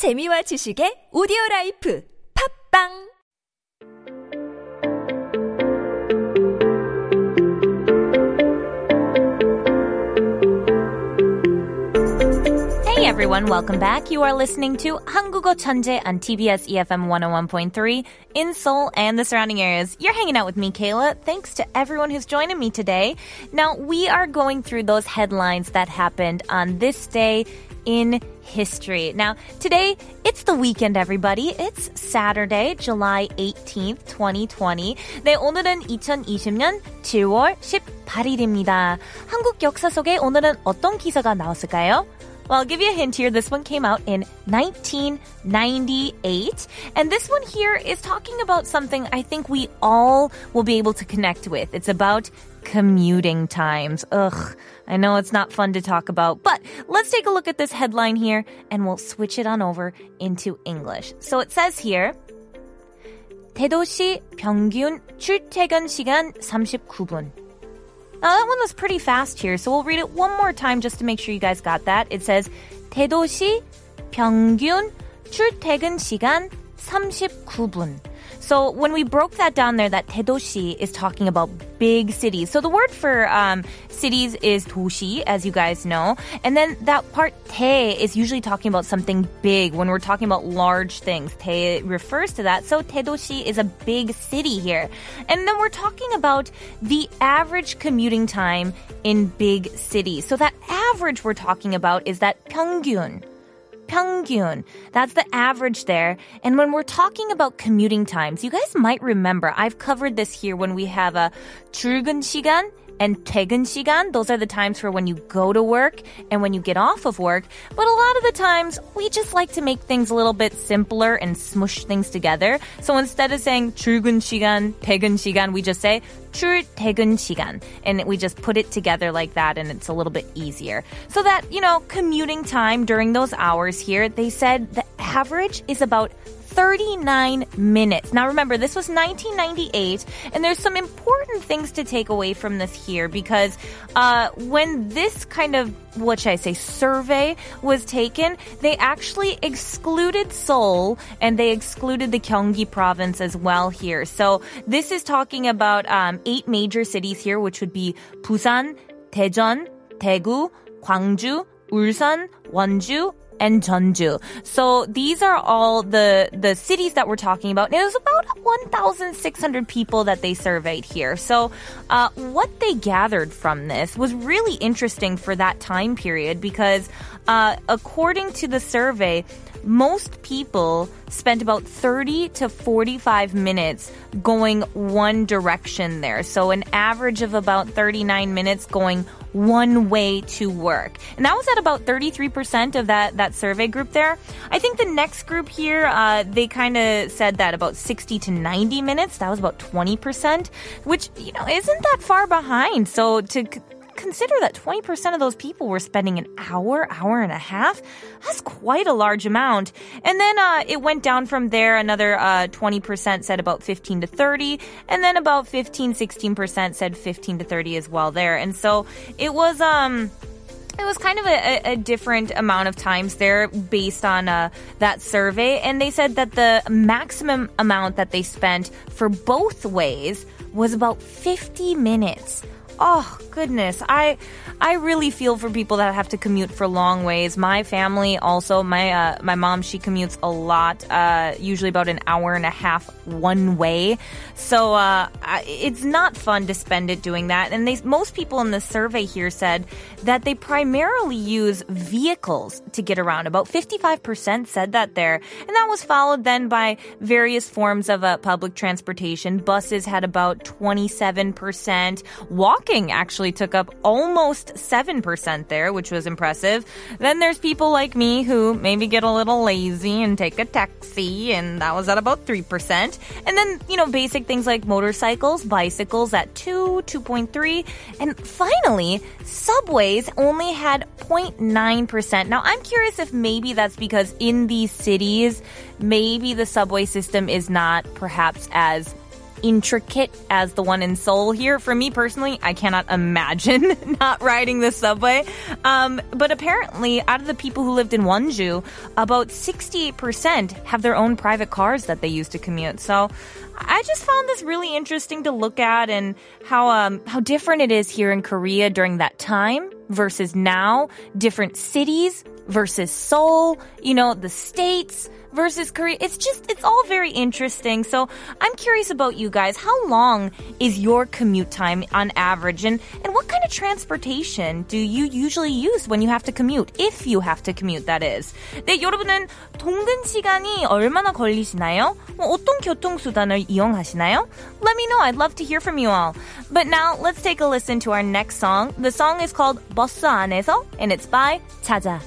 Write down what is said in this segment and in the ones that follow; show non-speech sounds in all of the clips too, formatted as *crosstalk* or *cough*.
재미와 지식의 오디오 라이프 팝빵 Hey everyone, welcome back. You are listening to 한국어 천재 on TBS EFM 101.3 in Seoul and the surrounding areas. You're hanging out with me, Kayla. Thanks to everyone who's joining me today. Now, we are going through those headlines that happened on this day in history. Now, today, it's the weekend, everybody. It's Saturday, July 18th, 2020. 네, 오늘은 2020년 7월 18일입니다. 한국 역사 속에 오늘은 어떤 기사가 나왔을까요? Well, I'll give you a hint here. This one came out in 1998. And this one here is talking about something I think we all will be able to connect with. It's about commuting times. Ugh, I know it's not fun to talk about, but let's take a look at this headline here and we'll switch it on over into English. So it says here, 대도시 평균 출퇴근 시간 39분. Now that one was pretty fast here, so we'll read it one more time just to make sure you guys got that. It says 대도시 평균 출퇴근 시간 39분. So when we broke that down there, that 대도시 is talking about big cities. So the word for um, cities is 도시, as you guys know. And then that part 대 is usually talking about something big when we're talking about large things. 대 refers to that. So 대도시 is a big city here. And then we're talking about the average commuting time in big cities. So that average we're talking about is that 평균. 평균. That's the average there. And when we're talking about commuting times, you guys might remember I've covered this here when we have a 출근 시간 and 퇴근 시간. Those are the times for when you go to work and when you get off of work. But a lot of the times, we just like to make things a little bit simpler and smush things together. So instead of saying 출근 시간, 퇴근 시간, we just say 출퇴근 시간. And we just put it together like that and it's a little bit easier. So that, you know, commuting time during those hours here, they said the average is about 39 minutes. Now remember, this was 1998, and there's some important things to take away from this here because uh, when this kind of, what should I say, survey was taken, they actually excluded Seoul and they excluded the Gyeonggi province as well here. So this is talking about um, eight major cities here, which would be Busan, Daejeon, Daegu, Gwangju, Ulsan, Wonju, and Jeonju. So these are all the the cities that we're talking about. It was about 1,600 people that they surveyed here. So uh, what they gathered from this was really interesting for that time period because uh, according to the survey, most people spent about 30 to 45 minutes going one direction there. So an average of about 39 minutes going one way to work. And that was at about 33% of that, that survey group there. I think the next group here, uh, they kind of said that about 60 to 90 minutes. That was about 20%, which, you know, isn't that far behind. So to consider that 20% of those people were spending an hour, hour and a half. That's quite a large amount. And then uh, it went down from there. Another uh, 20% said about 15 to 30. And then about 15, 16% said 15 to 30 as well there. And so it was, um, it was kind of a, a, different amount of times there based on uh, that survey. And they said that the maximum amount that they spent for both ways was about 50 minutes. Oh goodness, I I really feel for people that have to commute for long ways. My family also, my uh, my mom, she commutes a lot, uh, usually about an hour and a half one way. So uh, it's not fun to spend it doing that. And they most people in the survey here said that they primarily use vehicles to get around. About fifty five percent said that there, and that was followed then by various forms of uh, public transportation. Buses had about twenty seven percent. Walking Walking actually took up almost 7% there, which was impressive. Then there's people like me who maybe get a little lazy and take a taxi, and that was at about 3%. And then, you know, basic things like motorcycles, bicycles at 2, 2.3. And finally, subways only had 0.9%. Now, I'm curious if maybe that's because in these cities, maybe the subway system is not perhaps as intricate as the one in Seoul here. For me personally, I cannot imagine *laughs* not riding the subway. Um, but apparently, out of the people who lived in Wonju, about 68% have their own private cars that they use to commute. So I just found this really interesting to look at and how um, how different it is here in Korea during that time versus now. Different cities versus Seoul, you know, the states versus Korea. It's just, it's all very interesting. So I'm curious about you guys. How long is your commute time on average? And, and what kind of transportation do you usually use when you have to commute? If you have to commute, that is. 네, 여러분은 통근 시간이 얼마나 걸리시나요? 뭐 어떤 교통수단을 이용하시나요? Let me know. I'd love to hear from you all. But now let's take a listen to our next song. The song is called 버스 안에서 and it's by 찾아.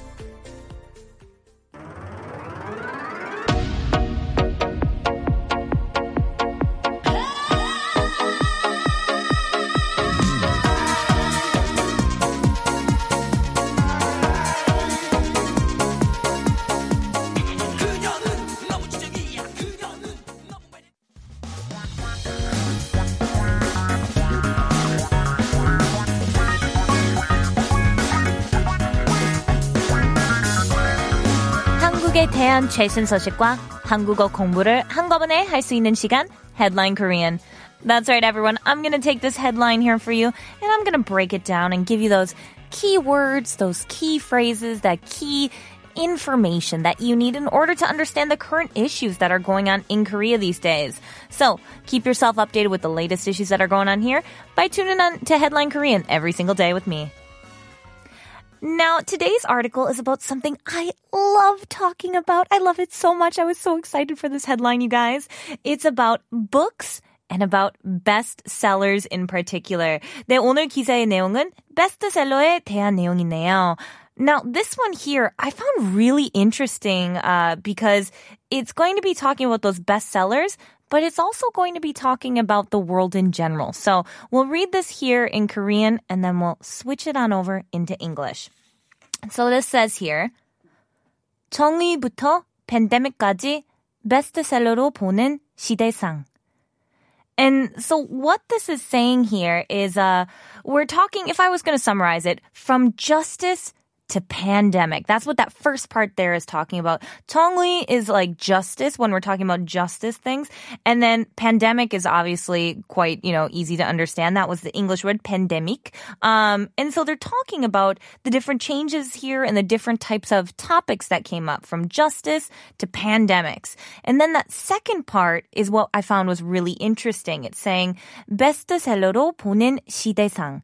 한국에 대한 최신 소식과 한국어 공부를 한꺼번에 할 수 있는 시간 Headline Korean. That's right, everyone. I'm going to take this headline here for you and I'm going to break it down and give you those key words, those key phrases, that key information that you need in order to understand the current issues that are going on in Korea these days. So keep yourself updated with the latest issues that are going on here by tuning on to Headline Korean every single day with me. Now, today's article is about something I love talking about. I love it so much. I was so excited for this headline, you guys. It's about books and about bestsellers in particular. 네, 오늘 기사의 내용은 베스트셀러에 대한 내용이네요. Now, this one here I found really interesting uh, because it's going to be talking about those bestsellers, but it's also going to be talking about the world in general. So we'll read this here in Korean and then we'll switch it on over into English. So this says here, 정의부터 팬데믹까지 베스트셀러로 보는 시대상. And so what this is saying here is, uh, we're talking, if I was going to summarize it, from justice to pandemic. That's what that first part there is talking about. 정의 is like justice when we're talking about justice things. And then pandemic is obviously quite, you know, easy to understand. That was the English word pandemic. Um, and so they're talking about the different changes here and the different types of topics that came up from justice to pandemics. And then that second part is what I found was really interesting. It's saying 베스트셀러로 보는 시대상.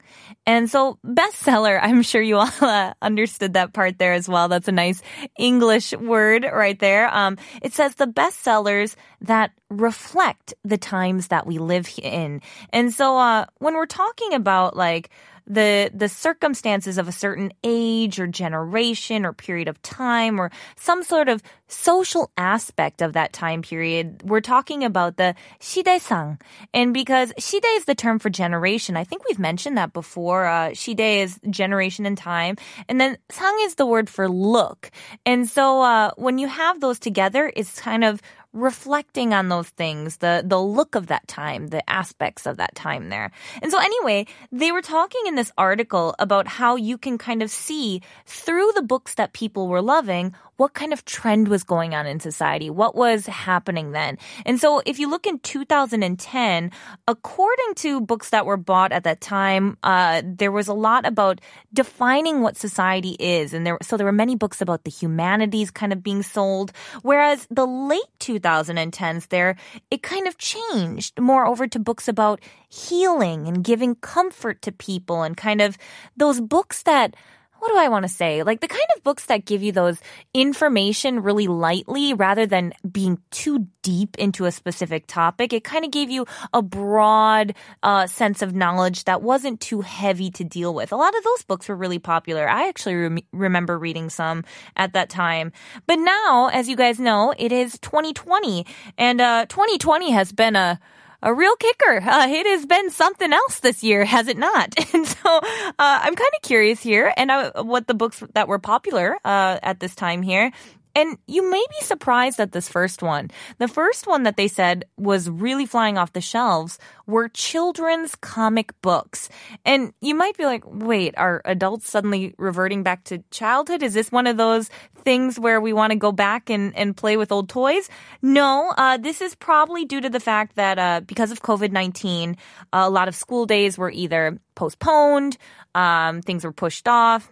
And so bestseller, I'm sure you all uh, understand understood that part there as well. That's a nice English word right there. Um, it says the bestsellers that reflect the times that we live in. And so, uh, when we're talking about like, the the circumstances of a certain age or generation or period of time or some sort of social aspect of that time period. We're talking about the 시대상. And because 시대 is the term for generation, I think we've mentioned that before. Uh, 시대 is generation and time. And then 상 is the word for look. And so uh, when you have those together, it's kind of reflecting on those things, the, the look of that time, the aspects of that time there. And so anyway, they were talking in this article about how you can kind of see through the books that people were loving what kind of trend was going on in society, what was happening then. And so if you look in 2010, according to books that were bought at that time, uh, there was a lot about defining what society is. And there, so there were many books about the humanities kind of being sold. Whereas the late 2010s there, it kind of changed more over to books about healing and giving comfort to people and kind of those books that what do I want to say? Like the kind of books that give you those information really lightly rather than being too deep into a specific topic. It kind of gave you a broad uh, sense of knowledge that wasn't too heavy to deal with. A lot of those books were really popular. I actually rem- remember reading some at that time. But now, as you guys know, it is 2020 and uh, 2020 has been a a real kicker. Uh, it has been something else this year, has it not? *laughs* And so uh, I'm kind of curious here, and uh, what the books that were popular uh, at this time here. And you may be surprised at this first one. The first one that they said was really flying off the shelves were children's comic books. And you might be like, wait, are adults suddenly reverting back to childhood? Is this one of those things where we want to go back and, and play with old toys? No, uh, this is probably due to the fact that uh, because of COVID 19, a lot of school days were either postponed, um, things were pushed off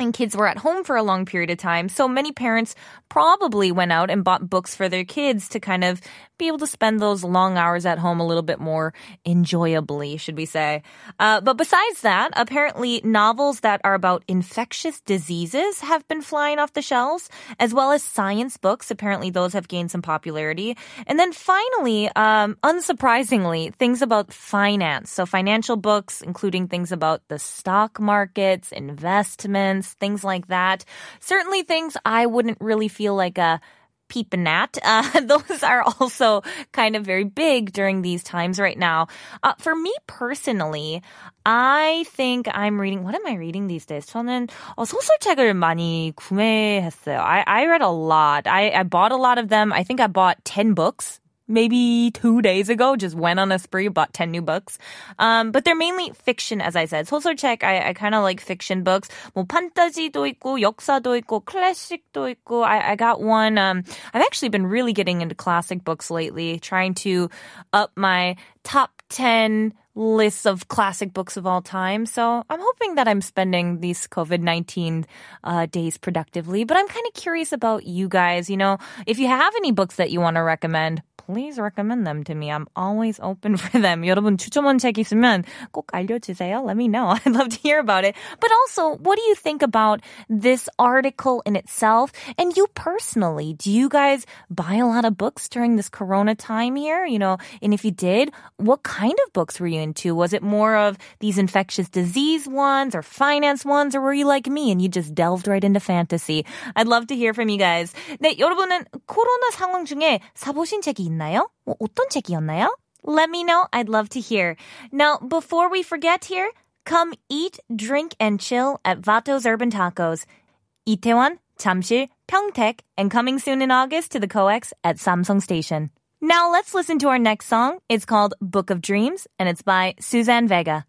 and kids were at home for a long period of time. So many parents probably went out and bought books for their kids to kind of be able to spend those long hours at home a little bit more enjoyably, should we say. Uh, but besides that, apparently novels that are about infectious diseases have been flying off the shelves, as well as science books. Apparently those have gained some popularity. And then finally, um, unsurprisingly, things about finance. So financial books, including things about the stock markets, investments, things like that. Certainly things I wouldn't really feel like a peeping at. *laughs* Uh, those are also kind of very big during these times right now. Uh, for me personally, I think I'm reading. What am I reading these days? 저는 어, 소설책을 많이 구매했어요. I, I read a lot. I, I bought a lot of them. I think I bought 10 books maybe two days ago, just went on a spree, bought 10 new books. Um, but they're mainly fiction, as I said. 소설책, I, I kind of like fiction books. 뭐, 판타지도 있고, 역사도 있고, 클래식도 있고. I, I got one, um, I've actually been really getting into classic books lately, trying to up my top 10 lists of classic books of all time. So I'm hoping that I'm spending these COVID 19 uh, days productively. But I'm kind of curious about you guys. You know, if you have any books that you want to recommend, please recommend them to me. I'm always open *laughs* for them. 여러분 추천원 책 있으면 꼭 알려주세요. Let me know. I'd *laughs* love to hear about it. But also, what do you think about this article in itself? And you personally, do you guys buy a lot of books during this corona time here? You know, and if you did, what kind of books were you into? Was it more of these infectious disease ones or finance ones, or were you like me and you just delved right into fantasy? I'd love to hear from you guys. 네, 여러분은 코로나 상황 중에 사보신 책이 있나요? 뭐 어떤 책이었나요? Let me know. I'd love to hear. Now, before we forget here, come eat, drink, and chill at Vato's Urban Tacos. Itaewon, Jamsil, Pyeongtaek, and coming soon in August to the COEX at Samsung Station. Now let's listen to our next song. It's called Book of Dreams, and it's by Suzanne Vega.